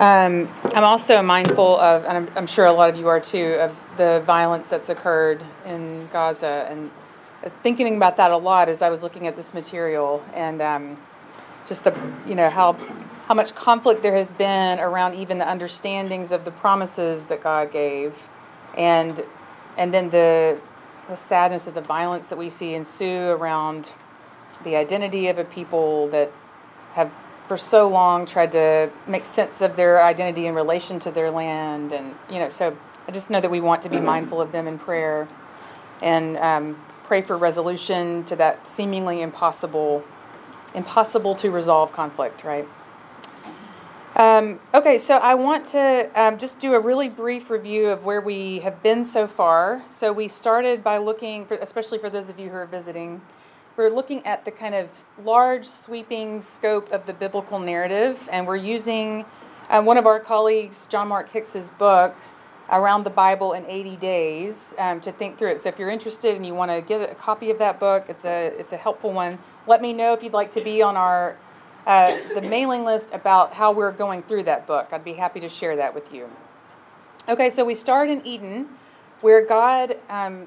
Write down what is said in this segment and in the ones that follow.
Um, I'm also mindful of, and I'm, I'm, sure a lot of you are too, of the violence that's occurred in Gaza, and thinking about that a lot as I was looking at this material, and um, just the, you know, how how much conflict there has been around even the understandings of the promises that God gave, and and then the the sadness of the violence that we see ensue around the identity of a people that have for so long tried to make sense of their identity in relation to their land and you know so i just know that we want to be mindful of them in prayer and um, pray for resolution to that seemingly impossible impossible to resolve conflict right? Um, okay so i want to um, just do a really brief review of where we have been so far. So we started by looking for especially for those of you who are visiting we're looking at the kind of large, sweeping scope of the biblical narrative, and we're using uh, one of our colleagues, John Mark Hicks's book, Around the Bible in 80 Days, um, to think through it. So if you're interested and you want to get a copy of that book, it's a it's a helpful one. Let me know if you'd like to be on our uh, the mailing list about how we're going through that book. I'd be happy to share that with you. Okay, so we start in Eden, where God um,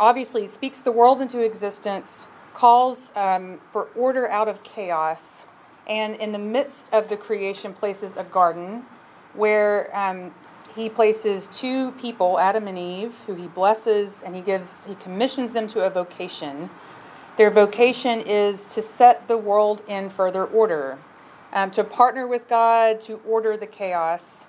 obviously speaks the world into existence, calls um, for order out of chaos, and in the midst of the creation places a garden where um, he places two people, Adam and Eve, who he blesses and he gives, he commissions them to a vocation. Their vocation is to set the world in further order, um, to partner with God to order the chaos,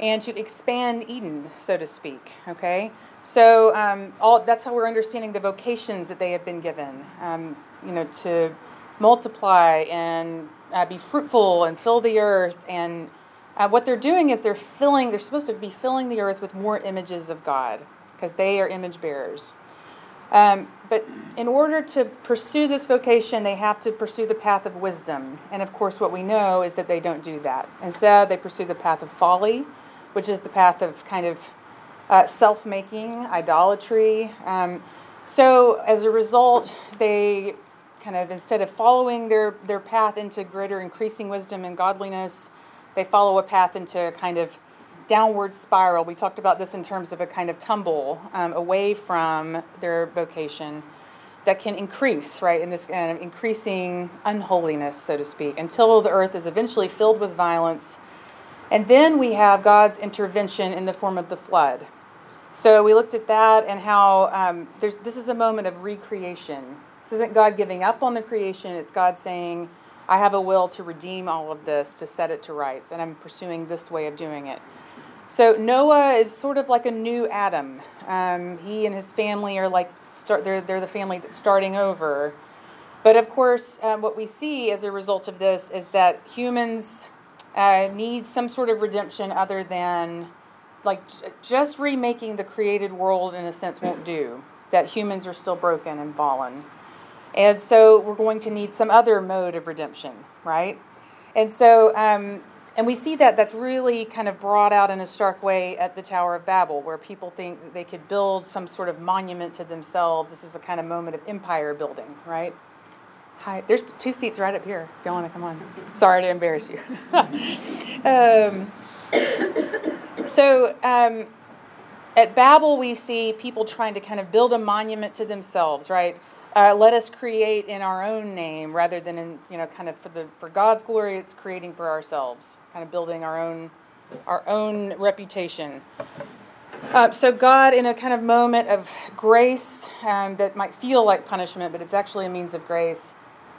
and to expand Eden, so to speak. Okay, so um, all, that's how we're understanding the vocations that they have been given. Um, you know, to multiply and uh, be fruitful and fill the earth. And uh, what they're doing is they're filling. They're supposed to be filling the earth with more images of God because they are image bearers. Um, but in order to pursue this vocation, they have to pursue the path of wisdom. And of course, what we know is that they don't do that. Instead, they pursue the path of folly, which is the path of kind of uh, self making, idolatry. Um, so as a result, they kind of, instead of following their, their path into greater increasing wisdom and godliness, they follow a path into kind of downward spiral. We talked about this in terms of a kind of tumble um, away from their vocation that can increase, right, in this kind of increasing unholiness, so to speak, until the earth is eventually filled with violence. And then we have God's intervention in the form of the flood. So we looked at that and how um, this is a moment of recreation. This isn't God giving up on the creation, it's God saying, I have a will to redeem all of this, to set it to rights, and I'm pursuing this way of doing it. So Noah is sort of like a new Adam. Um, he and his family are like start. They're they're the family that's starting over. But of course, um, what we see as a result of this is that humans uh, need some sort of redemption other than like just remaking the created world in a sense won't do. That humans are still broken and fallen. And so we're going to need some other mode of redemption, right? And so, um, and we see that that's really kind of brought out in a stark way at the Tower of Babel, where people think that they could build some sort of monument to themselves. This is a kind of moment of empire building, right? Hi, there's two seats right up here. If you want to come on. Sorry to embarrass you. um, so um, at Babel, we see people trying to kind of build a monument to themselves, right? Uh, let us create in our own name rather than in, you know, kind of for the for God's glory. It's creating for ourselves, kind of building our own our own reputation. Uh, so God, in a kind of moment of grace um, that might feel like punishment, but it's actually a means of grace,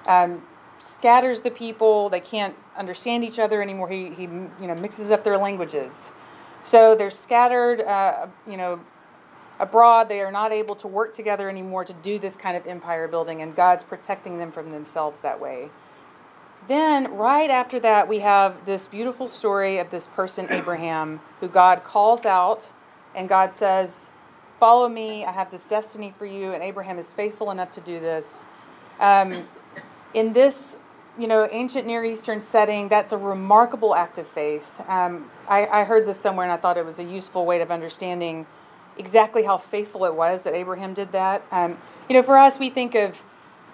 um, scatters the people. They can't understand each other anymore. He, he you know mixes up their languages. So they're scattered, uh, you know, abroad. They are not able to work together anymore to do this kind of empire building, and God's protecting them from themselves that way. Then, right after that, we have this beautiful story of this person, Abraham, who God calls out, and God says, Follow me, I have this destiny for you. And Abraham is faithful enough to do this. Um, in this you know, ancient Near Eastern setting, that's a remarkable act of faith. Um, I, I, heard this somewhere and I thought it was a useful way of understanding exactly how faithful it was that Abraham did that. Um, you know, for us, we think of,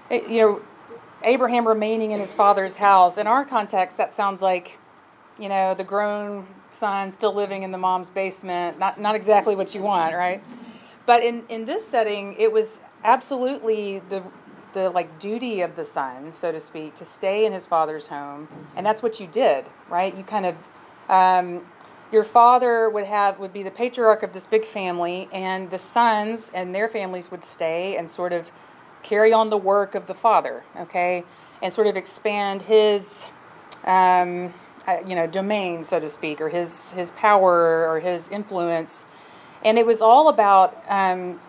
eh, you know, Abraham remaining in his father's house. In our context, that sounds like, you know, the grown son still living in the mom's basement. Not not exactly what you want, right? But in in this setting, it was absolutely the the like duty of the son, so to speak, to stay in his father's home, and that's what you did, right? You kind of um, your father would have would be the patriarch of this big family, and the sons and their families would stay and sort of carry on the work of the father, okay, and sort of expand his. Um, uh, you know, domain, so to speak, or his his power or his influence, and it was all about um,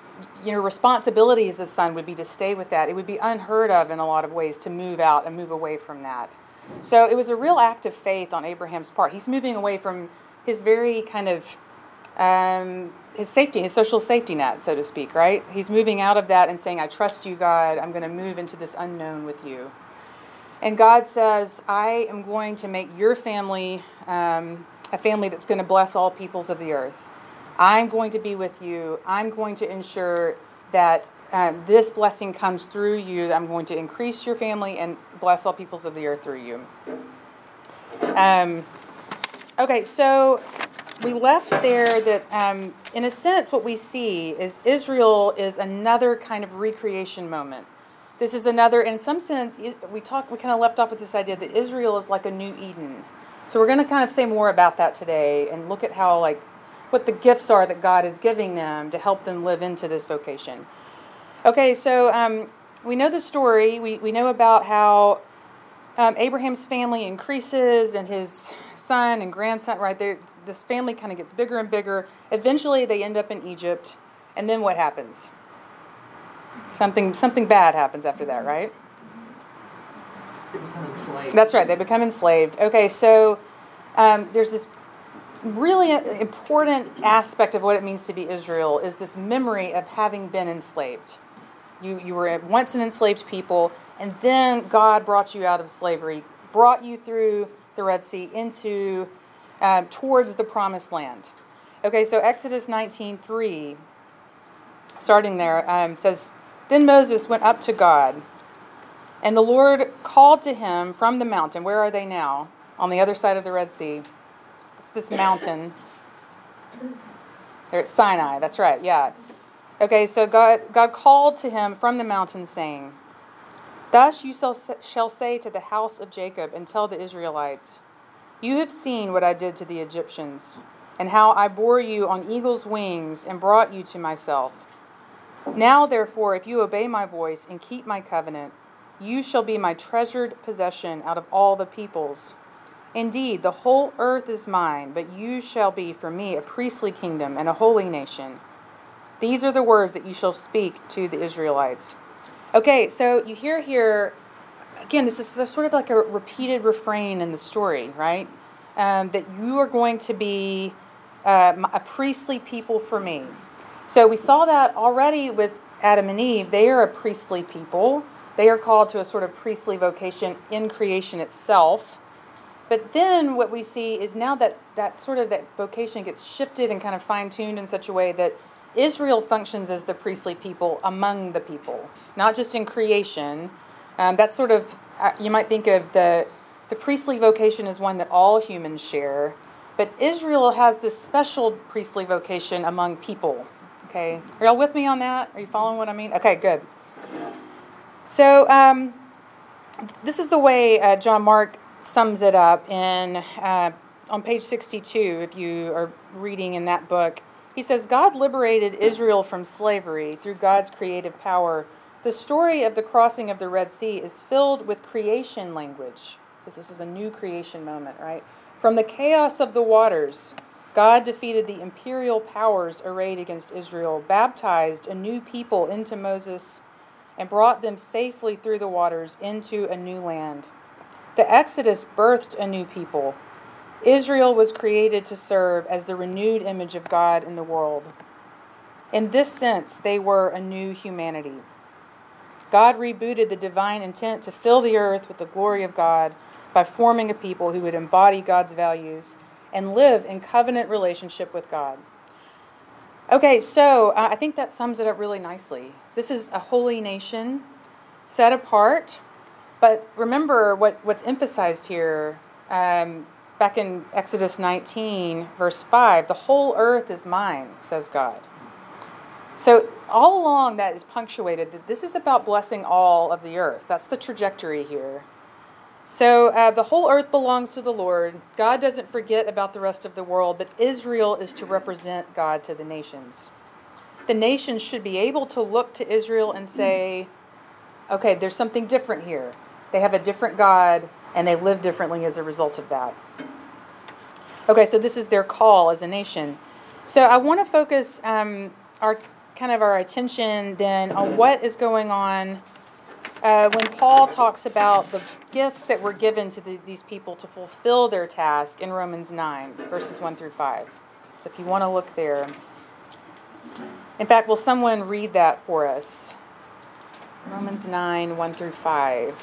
you know responsibility as a son would be to stay with that. It would be unheard of in a lot of ways to move out and move away from that. So it was a real act of faith on Abraham's part. He's moving away from his very kind of um, his safety, his social safety net, so to speak, right? He's moving out of that and saying, "I trust you, God. I'm going to move into this unknown with you." And God says, I am going to make your family um, a family that's going to bless all peoples of the earth. I'm going to be with you. I'm going to ensure that uh, this blessing comes through you. I'm going to increase your family and bless all peoples of the earth through you. Um, okay, so we left there that, um, in a sense, what we see is Israel is another kind of recreation moment this is another in some sense we talk we kind of left off with this idea that israel is like a new eden so we're going to kind of say more about that today and look at how like what the gifts are that god is giving them to help them live into this vocation okay so um, we know the story we, we know about how um, abraham's family increases and his son and grandson right there this family kind of gets bigger and bigger eventually they end up in egypt and then what happens Something something bad happens after that, right? They become enslaved. That's right. They become enslaved. Okay, so um, there's this really important aspect of what it means to be Israel is this memory of having been enslaved. You you were once an enslaved people, and then God brought you out of slavery, brought you through the Red Sea into um, towards the Promised Land. Okay, so Exodus 19:3, starting there, um, says then Moses went up to God, and the Lord called to him from the mountain. Where are they now? On the other side of the Red Sea. This mountain. They're at Sinai. That's right. Yeah. Okay, so God, God called to him from the mountain, saying, Thus you shall say to the house of Jacob and tell the Israelites, You have seen what I did to the Egyptians, and how I bore you on eagle's wings and brought you to myself. Now, therefore, if you obey my voice and keep my covenant, you shall be my treasured possession out of all the peoples. Indeed, the whole earth is mine, but you shall be for me a priestly kingdom and a holy nation. These are the words that you shall speak to the Israelites. Okay, so you hear here, again, this is sort of like a repeated refrain in the story, right? Um, that you are going to be uh, a priestly people for me. So we saw that already with Adam and Eve. They are a priestly people. They are called to a sort of priestly vocation in creation itself. But then what we see is now that that sort of that vocation gets shifted and kind of fine tuned in such a way that Israel functions as the priestly people among the people, not just in creation. Um, that's sort of uh, you might think of the the priestly vocation as one that all humans share, but Israel has this special priestly vocation among people. Okay, are y'all with me on that? Are you following what I mean? Okay, good. So, um, this is the way uh, John Mark sums it up in uh, on page 62. If you are reading in that book, he says God liberated Israel from slavery through God's creative power. The story of the crossing of the Red Sea is filled with creation language. So this is a new creation moment, right? From the chaos of the waters God defeated the imperial powers arrayed against Israel, baptized a new people into Moses, and brought them safely through the waters into a new land. The Exodus birthed a new people. Israel was created to serve as the renewed image of God in the world. In this sense, they were a new humanity. God rebooted the divine intent to fill the earth with the glory of God by forming a people who would embody God's values and live in covenant relationship with God. Okay, so uh, I think that sums it up really nicely. This is a holy nation set apart, but remember what, what's emphasized here um, back in Exodus 19, verse 5, the whole earth is mine, says God. So, all along that is punctuated that this is about blessing all of the earth. That's the trajectory here. So, uh, the whole earth belongs to the Lord. God doesn't forget about the rest of the world, but Israel is to represent God to the nations. The nations should be able to look to Israel and say, okay, there's something different here. They have a different God and they live differently as a result of that. Okay, so this is their call as a nation. So I want to focus um, our kind of our attention then on what is going on uh, when Paul talks about the gifts that were given to the, these people to fulfill their task in Romans 9, verses 1 through 5. So if you want to look there. In fact, will someone read that for us? Romans 9, 1 through 5.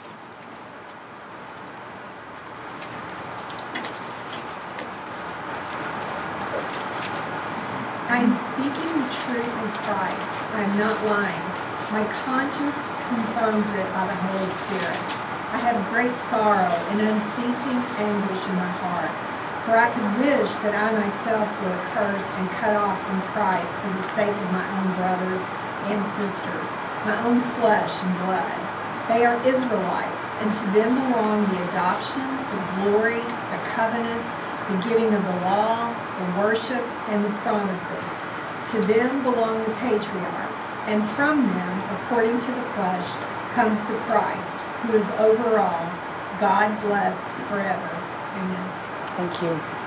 I am speaking the truth in Christ. I am not lying. My conscience confirms it by the Holy Spirit. I have great sorrow and unceasing anguish in my heart. For I could wish that I myself were accursed and cut off from Christ for the sake of my own brothers and sisters, my own flesh and blood. They are Israelites, and to them belong the adoption, the glory, the covenants, the giving of the law, the worship, and the promises. To them belong the patriarchs, and from them, according to the flesh, comes the Christ, who is over all, God blessed forever. Amen. Thank you.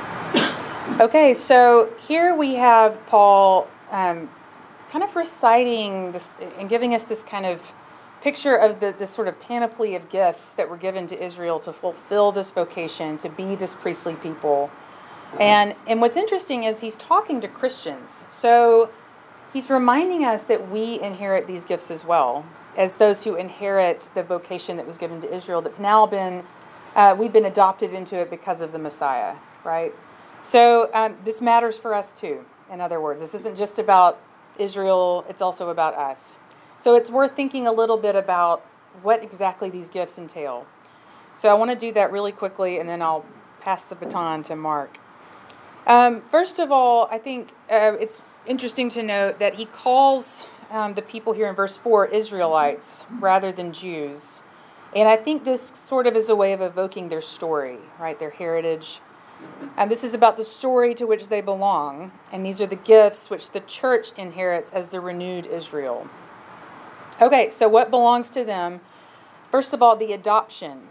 Okay, so here we have Paul um, kind of reciting this and giving us this kind of picture of the this sort of panoply of gifts that were given to Israel to fulfill this vocation to be this priestly people. And and what's interesting is he's talking to Christians. So he's reminding us that we inherit these gifts as well as those who inherit the vocation that was given to Israel that's now been uh, we've been adopted into it because of the Messiah, right? So um, this matters for us too. In other words, this isn't just about Israel; it's also about us. So it's worth thinking a little bit about what exactly these gifts entail. So I want to do that really quickly, and then I'll pass the baton to Mark. Um, first of all, I think uh, it's interesting to note that he calls um, the people here in verse 4 Israelites rather than Jews. And I think this sort of is a way of evoking their story, right? Their heritage. And this is about the story to which they belong. And these are the gifts which the church inherits as the renewed Israel. Okay, so what belongs to them? First of all, the adoption.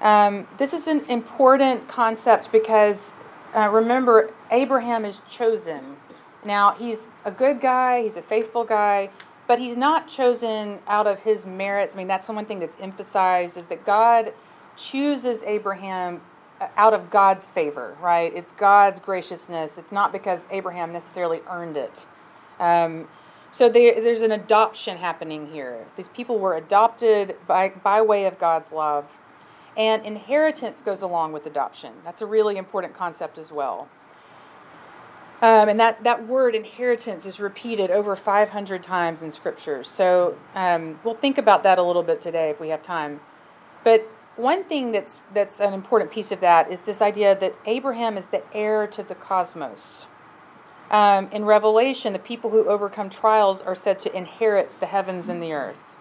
Um, this is an important concept because uh, remember, Abraham is chosen. Now, he's a good guy, he's a faithful guy, but he's not chosen out of his merits. I mean, that's the one thing that's emphasized is that God chooses Abraham uh, out of God's favor, right? It's God's graciousness. It's not because Abraham necessarily earned it. Um, so there, there's an adoption happening here. These people were adopted by, by way of God's love. And inheritance goes along with adoption. That's a really important concept as well. Um, and that, that word inheritance is repeated over 500 times in Scripture. So um, we'll think about that a little bit today if we have time. But one thing that's, that's an important piece of that is this idea that Abraham is the heir to the cosmos. Um, in Revelation, the people who overcome trials are said to inherit the heavens and the earth.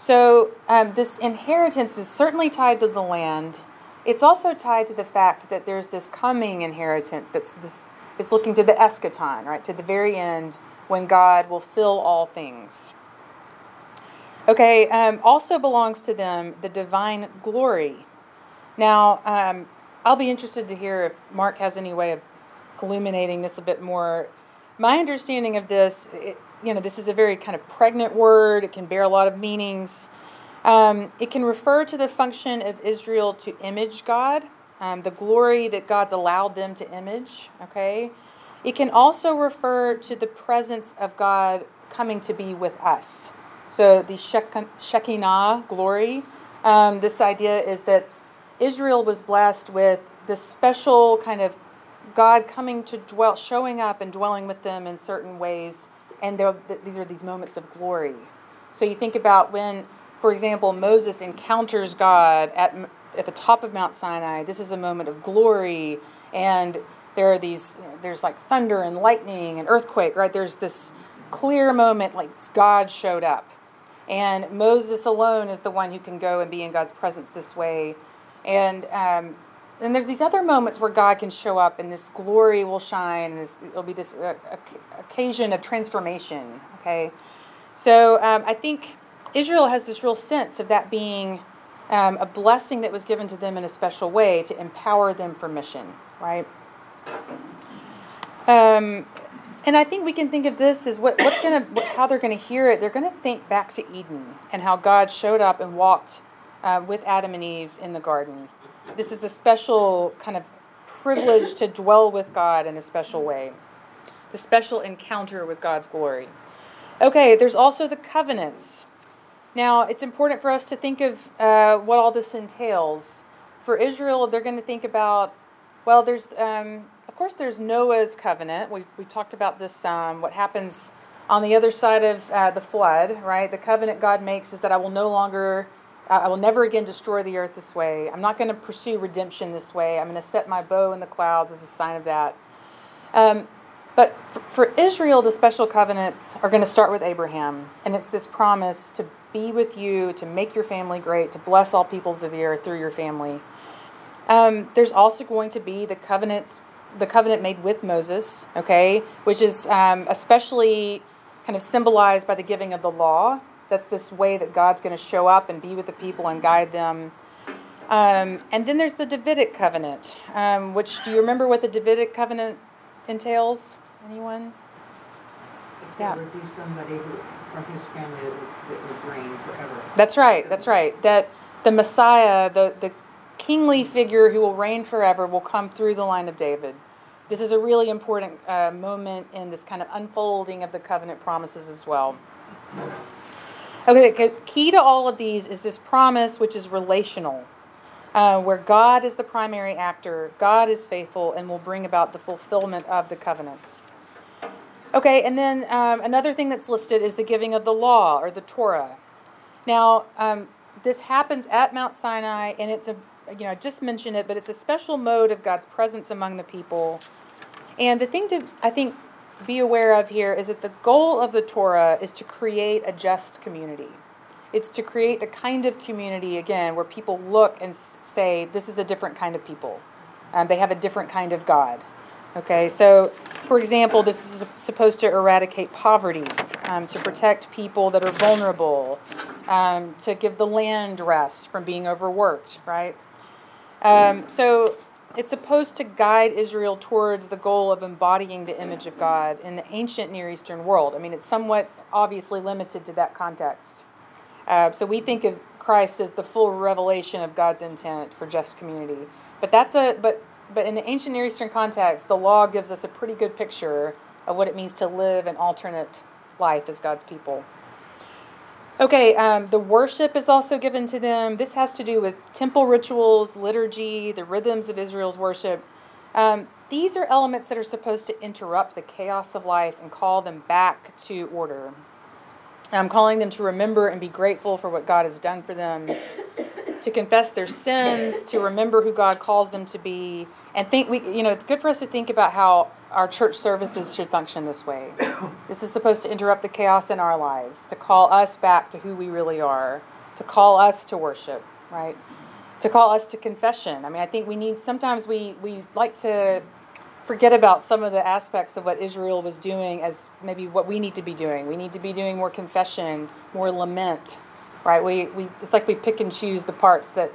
So, um, this inheritance is certainly tied to the land. It's also tied to the fact that there's this coming inheritance that's this it's looking to the eschaton, right, to the very end when God will fill all things. Okay, um, also belongs to them the divine glory. Now, um, I'll be interested to hear if Mark has any way of illuminating this a bit more. My understanding of this, it, you know, this is a very kind of pregnant word. It can bear a lot of meanings. Um, it can refer to the function of Israel to image God, um, the glory that God's allowed them to image. Okay, it can also refer to the presence of God coming to be with us. So the Shekinah glory. Um, this idea is that Israel was blessed with this special kind of God coming to dwell, showing up and dwelling with them in certain ways, and these are these moments of glory. So you think about when, for example, Moses encounters God at at the top of Mount Sinai. This is a moment of glory, and there are these, you know, there's like thunder and lightning and earthquake, right? There's this clear moment like God showed up. And Moses alone is the one who can go and be in God's presence this way. And um, and there's these other moments where God can show up and this glory will shine, this, it'll be this uh, occasion of transformation. Okay, so um, I think Israel has this real sense of that being um, a blessing that was given to them in a special way to empower them for mission, right? Um, and I think we can think of this as what, what's going to, how they're going to hear it. They're going to think back to Eden and how God showed up and walked uh, with Adam and Eve in the garden. This is a special kind of privilege to dwell with God in a special way, the special encounter with God's glory. Okay, there's also the covenants. Now, it's important for us to think of uh, what all this entails. For Israel, they're going to think about, well, there's, um, of course, there's Noah's covenant. We, we talked about this, um, what happens on the other side of uh, the flood, right? The covenant God makes is that I will no longer, I will never again destroy the earth this way. I'm not going to pursue redemption this way. I'm going to set my bow in the clouds as a sign of that. Um, but for Israel, the special covenants are going to start with Abraham. And it's this promise to be with you, to make your family great, to bless all peoples of the earth through your family. Um, there's also going to be the covenants, the covenant made with Moses, okay, which is um, especially kind of symbolized by the giving of the law. That's this way that God's going to show up and be with the people and guide them. Um, and then there's the Davidic covenant, um, which do you remember what the Davidic covenant entails? Anyone? Yeah. There would be somebody who, from his family that would, that would reign forever. That's right. That's right. That the Messiah, the the kingly figure who will reign forever, will come through the line of David. This is a really important uh, moment in this kind of unfolding of the covenant promises as well. Okay, because key to all of these is this promise, which is relational, uh, where God is the primary actor, God is faithful, and will bring about the fulfillment of the covenants. Okay, and then um, another thing that's listed is the giving of the law or the Torah. Now, um, this happens at Mount Sinai, and it's a, you know, I just mentioned it, but it's a special mode of God's presence among the people. And the thing to, I think, be aware of here is that the goal of the Torah is to create a just community. It's to create the kind of community, again, where people look and say, this is a different kind of people. Um, they have a different kind of God. Okay, so for example, this is supposed to eradicate poverty, um, to protect people that are vulnerable, um, to give the land rest from being overworked, right? Um, so it's supposed to guide Israel towards the goal of embodying the image of God in the ancient Near Eastern world. I mean, it's somewhat obviously limited to that context. Uh, so we think of Christ as the full revelation of God's intent for just community. But that's a but but in the ancient Near Eastern context, the law gives us a pretty good picture of what it means to live an alternate life as God's people. Okay, um, the worship is also given to them. This has to do with temple rituals, liturgy, the rhythms of Israel's worship. Um, these are elements that are supposed to interrupt the chaos of life and call them back to order. I'm calling them to remember and be grateful for what God has done for them, to confess their sins, to remember who God calls them to be, and think we you know it's good for us to think about how our church services should function this way. this is supposed to interrupt the chaos in our lives, to call us back to who we really are, to call us to worship, right? To call us to confession. I mean, I think we need sometimes we we like to forget about some of the aspects of what Israel was doing as maybe what we need to be doing. We need to be doing more confession, more lament, right? We, we it's like we pick and choose the parts that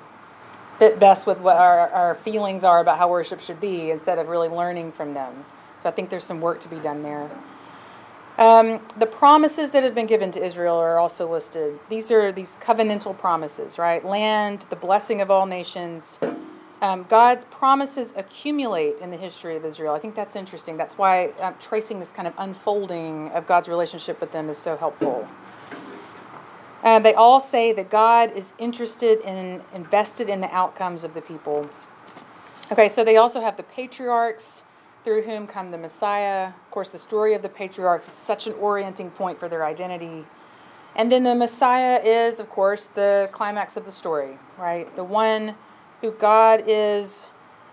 fit best with what our, our feelings are about how worship should be instead of really learning from them. So I think there's some work to be done there. Um, the promises that have been given to Israel are also listed. These are these covenantal promises, right? Land, the blessing of all nations, um, God's promises accumulate in the history of Israel. I think that's interesting. That's why uh, tracing this kind of unfolding of God's relationship with them is so helpful. Uh, they all say that God is interested in, invested in the outcomes of the people. Okay, so they also have the patriarchs through whom come the Messiah. Of course, the story of the patriarchs is such an orienting point for their identity. And then the Messiah is, of course, the climax of the story, right? The one who God is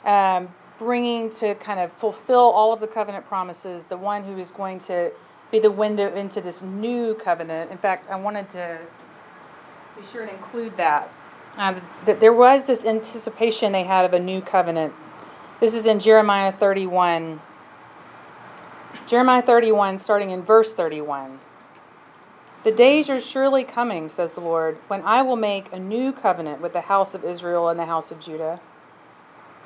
um, bringing to kind of fulfill all of the covenant promises, the one who is going to be the window into this new covenant. In fact, I wanted to be sure to include that. Uh, that there was this anticipation they had of a new covenant. This is in Jeremiah 31. Jeremiah 31, starting in verse 31. The days are surely coming, says the Lord, when I will make a new covenant with the house of Israel and the house of Judah.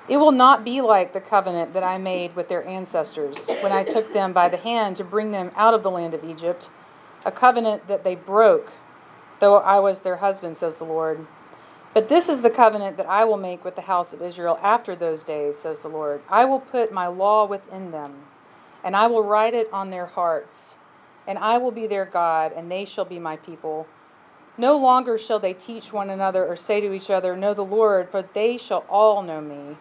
It will not be like the covenant that I made with their ancestors when I took them by the hand to bring them out of the land of Egypt, a covenant that they broke, though I was their husband, says the Lord. But this is the covenant that I will make with the house of Israel after those days, says the Lord. I will put my law within them, and I will write it on their hearts, and I will be their God, and they shall be my people. No longer shall they teach one another or say to each other, Know the Lord, for they shall all know me,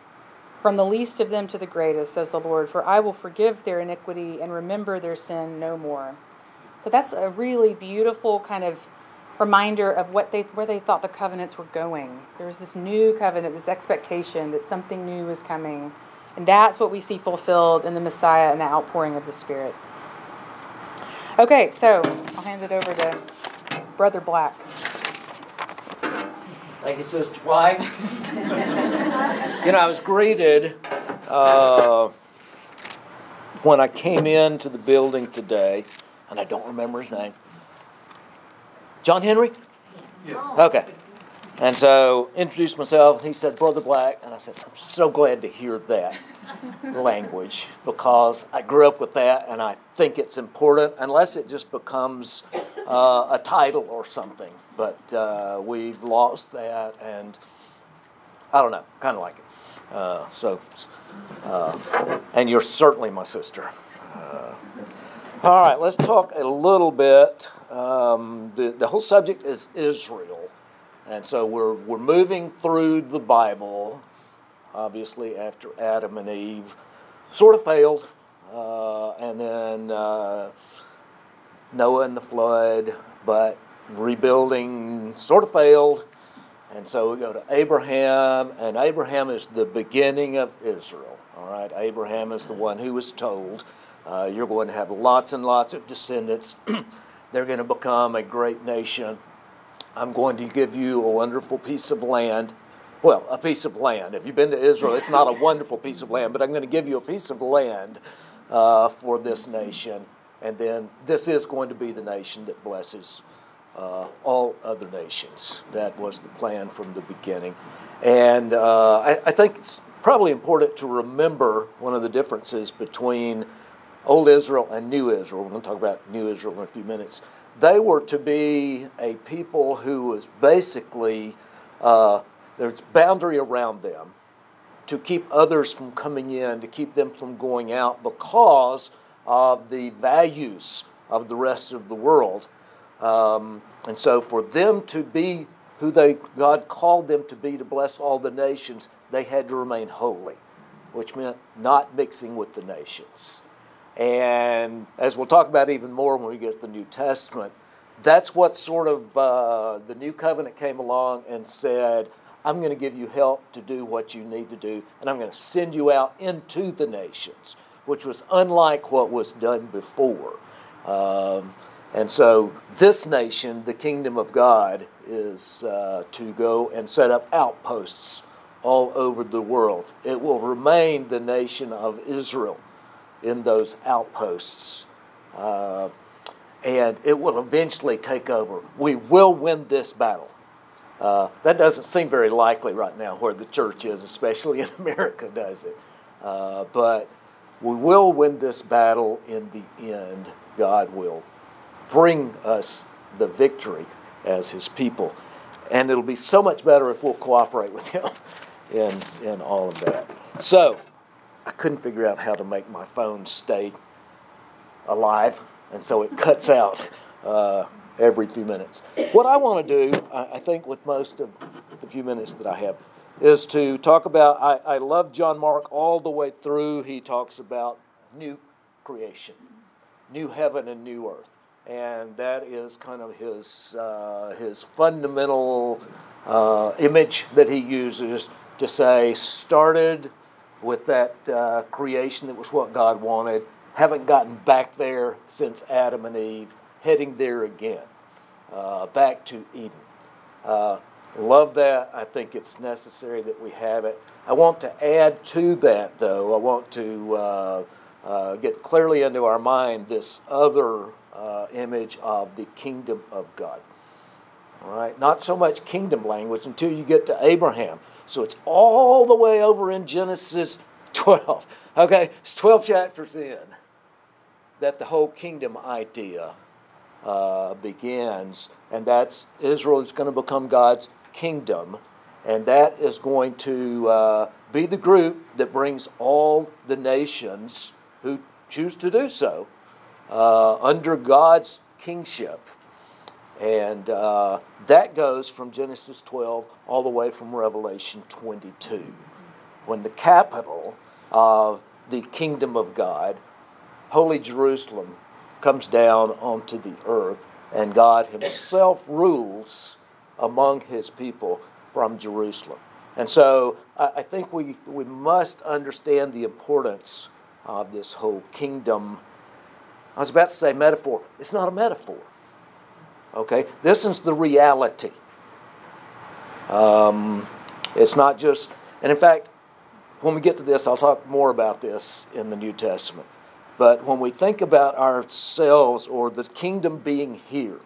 from the least of them to the greatest, says the Lord, for I will forgive their iniquity and remember their sin no more. So that's a really beautiful kind of reminder of what they where they thought the covenants were going. There was this new covenant, this expectation that something new was coming. And that's what we see fulfilled in the Messiah and the outpouring of the Spirit. Okay, so I'll hand it over to Brother Black. Thank you, Sister White. you know, I was greeted uh, when I came into the building today, and I don't remember his name. John Henry? Yes. Okay. And so introduced myself. and He said, Brother Black. And I said, I'm so glad to hear that language because I grew up with that and I think it's important unless it just becomes uh, a title or something. But uh, we've lost that and I don't know, kind of like it. Uh, so, uh, and you're certainly my sister. Uh, all right, let's talk a little bit. Um, the, the whole subject is Israel. And so we're, we're moving through the Bible, obviously, after Adam and Eve sort of failed. Uh, and then uh, Noah and the flood, but rebuilding sort of failed. And so we go to Abraham, and Abraham is the beginning of Israel. All right, Abraham is the one who was told uh, you're going to have lots and lots of descendants. They're going to become a great nation. I'm going to give you a wonderful piece of land. Well, a piece of land. If you've been to Israel, it's not a wonderful piece of land, but I'm going to give you a piece of land uh, for this nation. And then this is going to be the nation that blesses uh, all other nations. That was the plan from the beginning. And uh, I, I think it's probably important to remember one of the differences between Old Israel and New Israel. We're going to talk about New Israel in a few minutes. They were to be a people who was basically, uh, there's boundary around them to keep others from coming in, to keep them from going out because of the values of the rest of the world. Um, and so for them to be who they God called them to be to bless all the nations, they had to remain holy, which meant not mixing with the nations. And as we'll talk about even more when we get to the New Testament, that's what sort of uh, the New Covenant came along and said, I'm going to give you help to do what you need to do, and I'm going to send you out into the nations, which was unlike what was done before. Um, and so, this nation, the kingdom of God, is uh, to go and set up outposts all over the world. It will remain the nation of Israel in those outposts. Uh, and it will eventually take over. We will win this battle. Uh, that doesn't seem very likely right now where the church is, especially in America, does it? Uh, but we will win this battle in the end. God will bring us the victory as His people. And it'll be so much better if we'll cooperate with Him in, in all of that. So, I couldn't figure out how to make my phone stay alive, and so it cuts out uh, every few minutes. What I want to do, I, I, think, with most of the few minutes that I have, is to talk about. I, I love John Mark all the way through. He talks about new creation, new heaven and new earth, and that is kind of his uh, his fundamental uh, image that he uses to say started with that uh, creation that was what God wanted, haven't gotten back there since Adam and Eve, heading there again, uh, back to Eden. Uh, love that. I think it's necessary that we have it. I want to add to that, though, I want to uh, get clearly into our mind this other uh, image of the kingdom of God. All right, not so much kingdom language until you get to Abraham. So it's all the way over in Genesis 12. Okay, it's 12 chapters in that the whole kingdom idea uh, begins, and that's Israel is going to become God's kingdom, and that is going to uh, be the group that brings all the nations who choose to do so uh, under God's kingship. And uh, that goes from Genesis 12 all the way from Revelation 22, when the capital of the kingdom of God, Holy Jerusalem, comes down onto the earth, and God Himself rules among His people from Jerusalem. And so I, I think we, we must understand the importance of this whole kingdom. I was about to say metaphor. It's not a metaphor. Okay? This is the reality. Um, it's not just, and in fact, when we get to this, I'll talk more about this in the New Testament. But when we think about ourselves or the kingdom being here,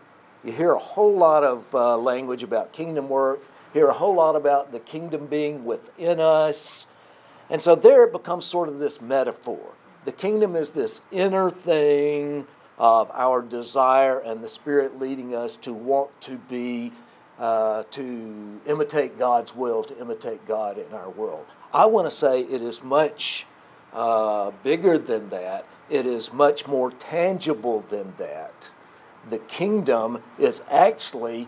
you hear a whole lot of uh, language about kingdom work, hear a whole lot about the kingdom being within us. And so there it becomes sort of this metaphor. The kingdom is this inner thing of our desire and the Spirit leading us to want to be, uh, to imitate God's will, to imitate God in our world. I want to say it is much uh, bigger than that, it is much more tangible than that. The kingdom is actually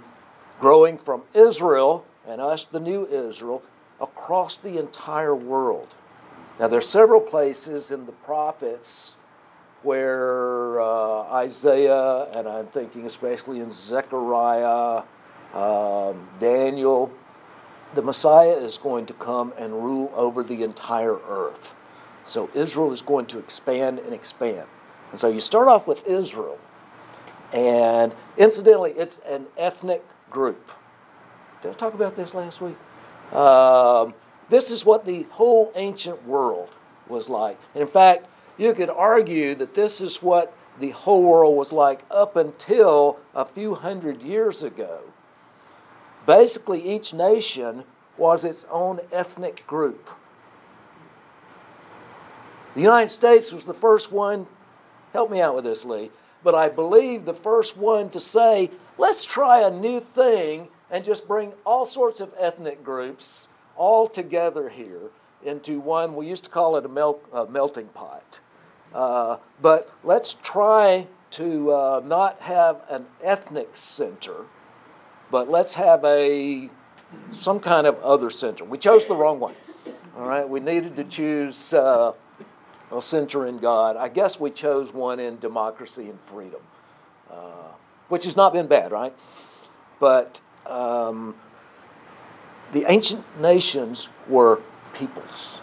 growing from Israel and us, the new Israel, across the entire world. Now, there are several places in the prophets where uh, Isaiah, and I'm thinking especially in Zechariah, um, Daniel, the Messiah is going to come and rule over the entire earth. So Israel is going to expand and expand. And so you start off with Israel, and incidentally, it's an ethnic group. Did I talk about this last week? Um, this is what the whole ancient world was like. And in fact, you could argue that this is what the whole world was like up until a few hundred years ago. Basically, each nation was its own ethnic group. The United States was the first one, help me out with this, Lee, but I believe the first one to say, let's try a new thing and just bring all sorts of ethnic groups all together here into one, we used to call it a, mel- a melting pot. Uh, but let's try to uh, not have an ethnic center, but let's have a some kind of other center. We chose the wrong one. All right, we needed to choose uh, a center in God. I guess we chose one in democracy and freedom, uh, which has not been bad, right? But um, the ancient nations were peoples.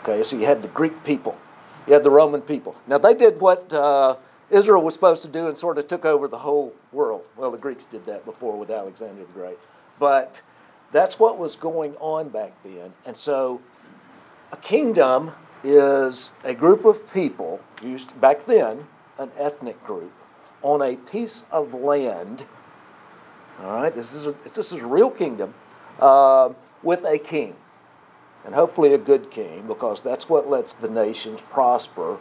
Okay, so you had the Greek people, you had the Roman people. Now they did what uh, Israel was supposed to do and sort of took over the whole world. Well, the Greeks did that before with Alexander the Great, but that's what was going on back then. And so, a kingdom is a group of people, used back then, an ethnic group, on a piece of land. All right, this is a, this is a real kingdom uh, with a king and hopefully a good king, because that's what lets the nations prosper.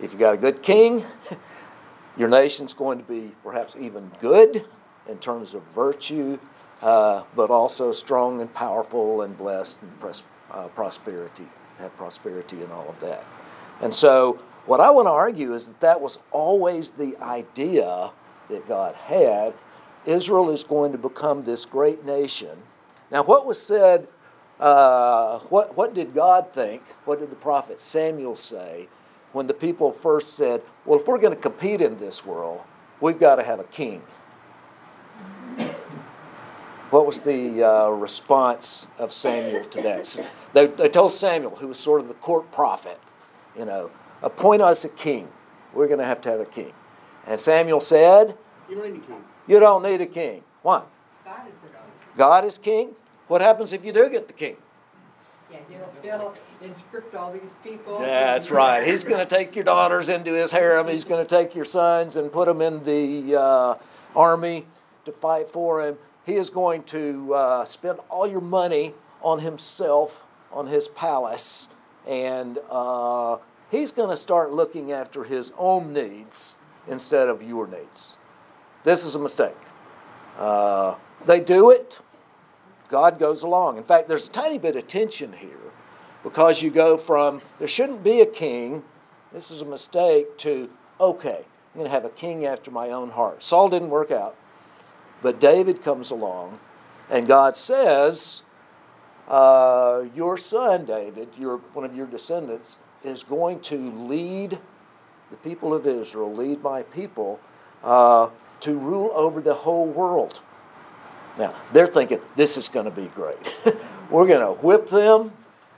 If you got a good king, your nation's going to be perhaps even good in terms of virtue, uh, but also strong and powerful and blessed and pres- uh, prosperity, have prosperity and all of that. And so, what I want to argue is that that was always the idea that God had. Israel is going to become this great nation. Now, what was said uh, what, what did God think? What did the prophet Samuel say when the people first said, Well, if we're going to compete in this world, we've got to have a king? what was the uh, response of Samuel to that? They, they told Samuel, who was sort of the court prophet, you know, appoint us a king. We're going to have to have a king. And Samuel said, You don't need a king. You don't need a king. Why? God is it all. God is king. What happens if you do get the king? Yeah, he'll, he'll inscript all these people. That's right. He's going to take your daughters into his harem. He's going to take your sons and put them in the uh, army to fight for him. He is going to uh, spend all your money on himself, on his palace, and uh, he's going to start looking after his own needs instead of your needs. This is a mistake. They do it. God goes along. In fact, there's a tiny bit of tension here because you go from there shouldn't be a king, this is a mistake, to okay, I'm going to have a king after my own heart. Saul didn't work out, but David comes along, and God says, uh, Your son, David, your, one of your descendants, is going to lead the people of Israel, lead my people, uh, to rule over the whole world. Now, they're thinking, this is going to be great. We're going to whip them,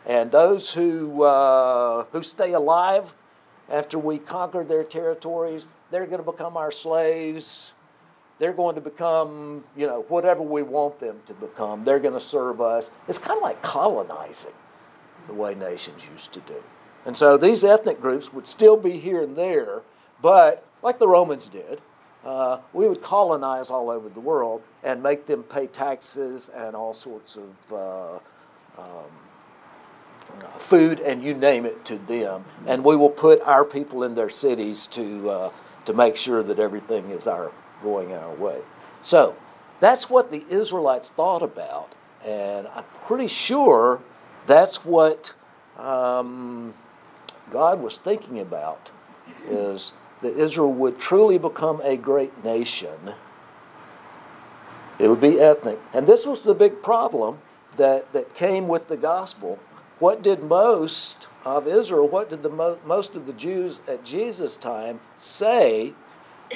and those who, uh, who stay alive after we conquer their territories, they're going to become our slaves. They're going to become, you know, whatever we want them to become. They're going to serve us. It's kind of like colonizing the way nations used to do. And so these ethnic groups would still be here and there, but like the Romans did, uh, we would colonize all over the world and make them pay taxes and all sorts of uh, um, food and you name it to them. And we will put our people in their cities to, uh, to make sure that everything is our, going our way. So that's what the Israelites thought about. And I'm pretty sure that's what um, God was thinking about is that Israel would truly become a great nation. It would be ethnic. And this was the big problem that, that came with the gospel. What did most of Israel, what did the mo- most of the Jews at Jesus' time say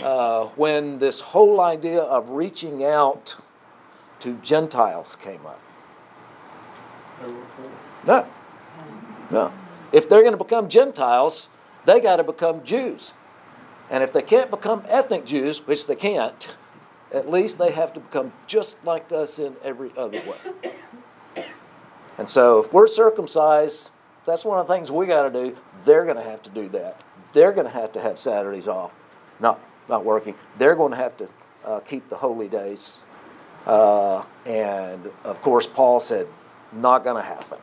uh, when this whole idea of reaching out to Gentiles came up? No. No. If they're going to become Gentiles, they got to become Jews. And if they can't become ethnic Jews, which they can't, at least they have to become just like us in every other way. And so if we're circumcised, that's one of the things we got to do. They're going to have to do that. They're going to have to have Saturdays off, not not working. They're going to have to uh, keep the holy days. Uh, and of course, Paul said, not going to happen.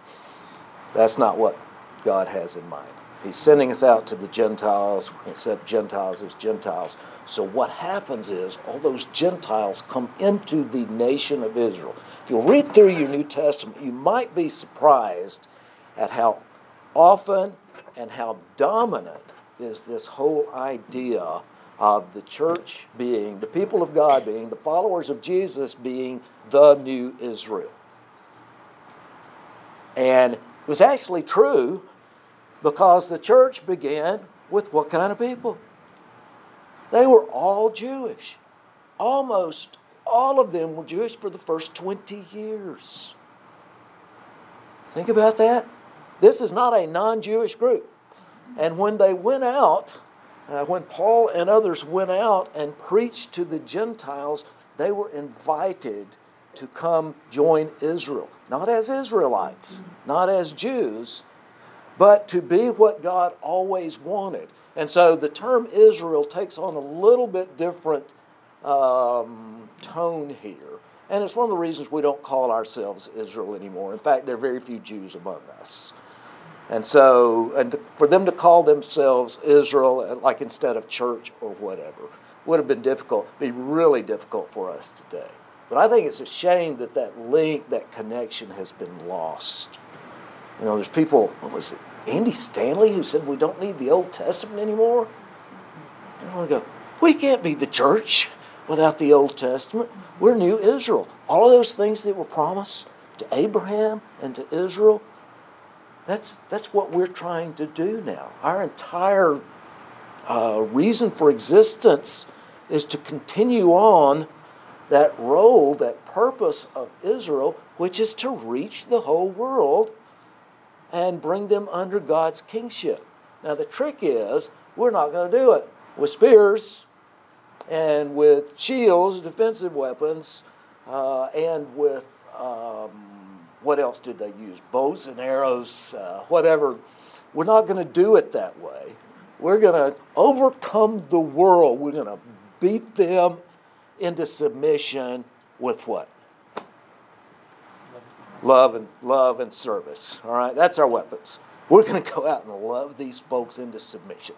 That's not what God has in mind. He's sending us out to the Gentiles, except Gentiles as Gentiles. So what happens is all those Gentiles come into the nation of Israel. If you'll read through your New Testament, you might be surprised at how often and how dominant is this whole idea of the church being, the people of God being, the followers of Jesus being the new Israel. And it was actually true because the church began with what kind of people? They were all Jewish. Almost all of them were Jewish for the first 20 years. Think about that. This is not a non Jewish group. And when they went out, uh, when Paul and others went out and preached to the Gentiles, they were invited to come join Israel. Not as Israelites, not as Jews, but to be what God always wanted. And so the term Israel takes on a little bit different um, tone here. And it's one of the reasons we don't call ourselves Israel anymore. In fact, there are very few Jews among us. And so, and to, for them to call themselves Israel, uh, like instead of church or whatever, would have been difficult, be really difficult for us today. But I think it's a shame that that link, that connection has been lost. You know, there's people, what was it, Andy Stanley, who said we don't need the Old Testament anymore? And I go, we can't be the church without the Old Testament. We're new Israel. All of those things that were promised to Abraham and to Israel, that's, that's what we're trying to do now. Our entire uh, reason for existence is to continue on that role, that purpose of Israel, which is to reach the whole world and bring them under God's kingship. Now, the trick is, we're not going to do it with spears and with shields, defensive weapons, uh, and with um, what else did they use? Bows and arrows, uh, whatever. We're not going to do it that way. We're going to overcome the world. We're going to beat them into submission with what? Love and love and service. All right, that's our weapons. We're going to go out and love these folks into submission.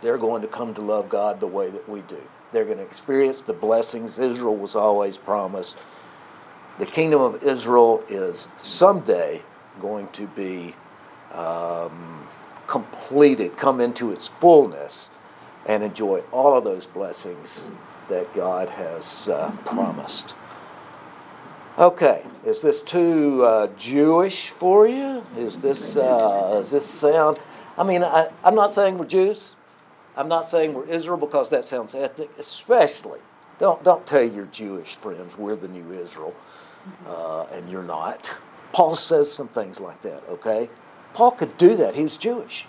They're going to come to love God the way that we do. They're going to experience the blessings Israel was always promised. The kingdom of Israel is someday going to be um, completed, come into its fullness, and enjoy all of those blessings that God has uh, promised. Okay, is this too uh, Jewish for you? Is this uh, does this sound? I mean, I, I'm not saying we're Jews. I'm not saying we're Israel because that sounds ethnic. Especially, don't don't tell your Jewish friends we're the new Israel, uh, and you're not. Paul says some things like that. Okay, Paul could do that. He was Jewish.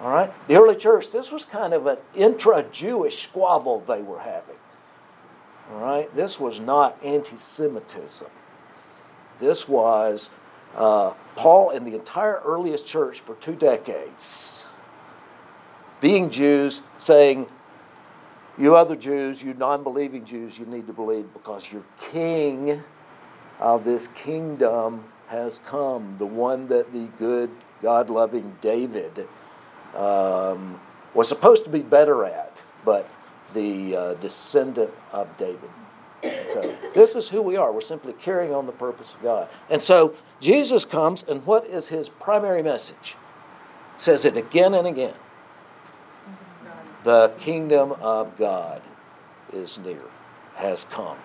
All right, the early church. This was kind of an intra-Jewish squabble they were having. All right, this was not anti-Semitism. This was uh, Paul and the entire earliest church for two decades being Jews, saying, You other Jews, you non believing Jews, you need to believe because your king of this kingdom has come, the one that the good, God loving David um, was supposed to be better at, but the uh, descendant of David. So this is who we are. We're simply carrying on the purpose of God. And so Jesus comes, and what is his primary message? Says it again and again. The kingdom of God is near, has come,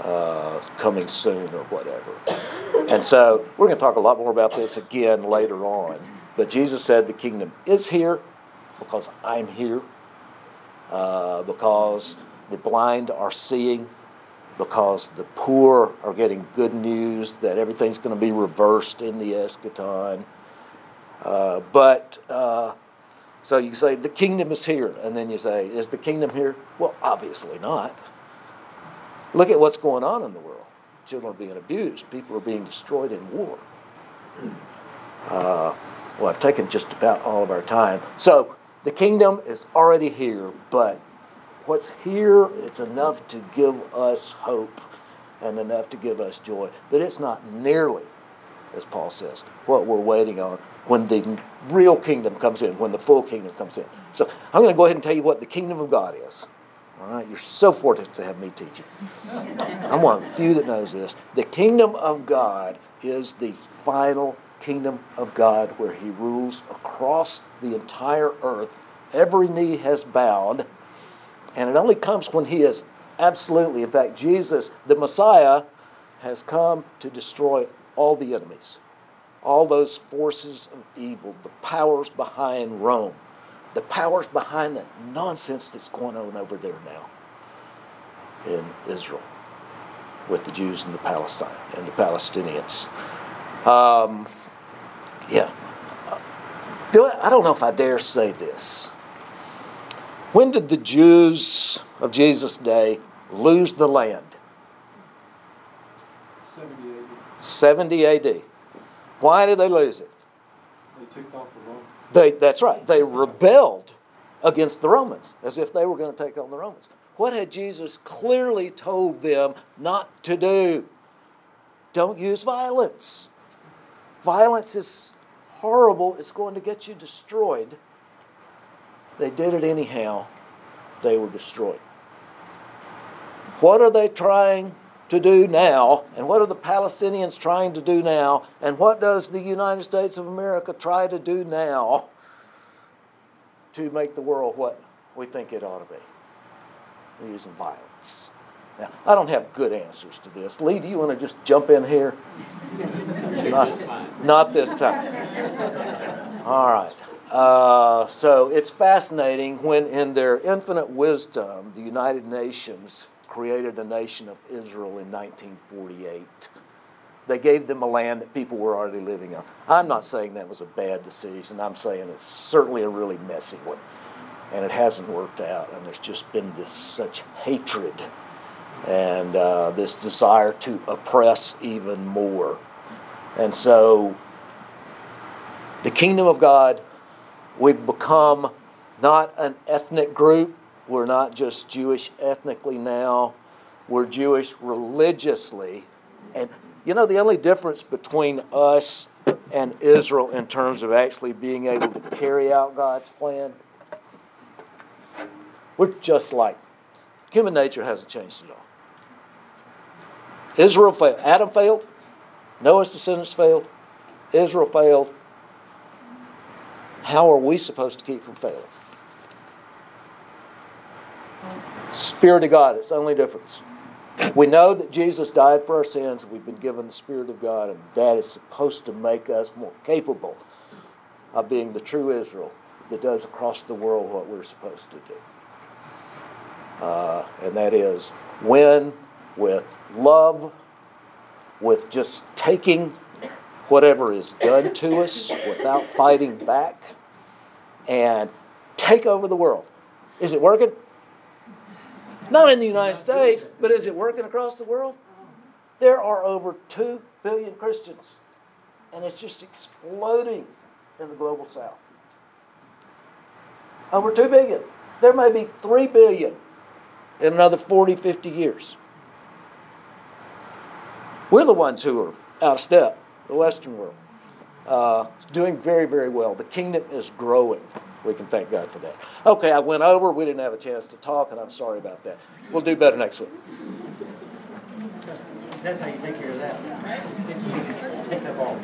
uh, coming soon or whatever. And so we're going to talk a lot more about this again later on. But Jesus said the kingdom is here because I'm here, uh, because the blind are seeing, because the poor are getting good news that everything's going to be reversed in the eschaton. Uh, but uh, so you say the kingdom is here, and then you say, is the kingdom here? Well, obviously not. Look at what's going on in the world. Children are being abused. People are being destroyed in war. Uh, well, I've taken just about all of our time. So the kingdom is already here, but what's here, it's enough to give us hope and enough to give us joy. But it's not nearly, as Paul says, what we're waiting on when the real kingdom comes in, when the full kingdom comes in. So I'm going to go ahead and tell you what the kingdom of God is. All right, you're so fortunate to have me teaching. I'm one of the few that knows this. The kingdom of God is the final kingdom of God where He rules across the entire earth. Every knee has bowed, and it only comes when He is absolutely, in fact, Jesus, the Messiah, has come to destroy all the enemies all those forces of evil, the powers behind Rome, the powers behind the nonsense that's going on over there now in Israel with the Jews and the Palestine and the Palestinians. Um, yeah. Do I don't know if I dare say this. When did the Jews of Jesus' day lose the land? 70 AD. 70 AD. Why did they lose it? They ticked off the Romans. They, that's right. They rebelled against the Romans as if they were going to take on the Romans. What had Jesus clearly told them not to do? Don't use violence. Violence is horrible, it's going to get you destroyed. They did it anyhow, they were destroyed. What are they trying to do now, and what are the Palestinians trying to do now, and what does the United States of America try to do now to make the world what we think it ought to be? We're using violence. Now, I don't have good answers to this. Lee, do you want to just jump in here? not, not this time. All right. Uh, so it's fascinating when, in their infinite wisdom, the United Nations created the nation of Israel in 1948. They gave them a land that people were already living on. I'm not saying that was a bad decision. I'm saying it's certainly a really messy one. And it hasn't worked out. And there's just been this such hatred and uh, this desire to oppress even more. And so, the kingdom of God, we've become not an ethnic group. We're not just Jewish ethnically now. We're Jewish religiously. And you know, the only difference between us and Israel in terms of actually being able to carry out God's plan, we're just like human nature hasn't changed at all. Israel failed. Adam failed. Noah's descendants failed. Israel failed. How are we supposed to keep from failing? Spirit of God, it's the only difference. We know that Jesus died for our sins. We've been given the Spirit of God, and that is supposed to make us more capable of being the true Israel that does across the world what we're supposed to do. Uh, and that is when, with love, with just taking whatever is done to us without fighting back, and take over the world. Is it working? Not in the United States, but is it working across the world? There are over 2 billion Christians, and it's just exploding in the global south. Over 2 billion. There may be 3 billion in another 40, 50 years. We're the ones who are out of step, the Western world. Uh, doing very, very well. The kingdom is growing. We can thank God for that. Okay, I went over. We didn't have a chance to talk, and I'm sorry about that. We'll do better next week. That's how you take care of that. Take that ball.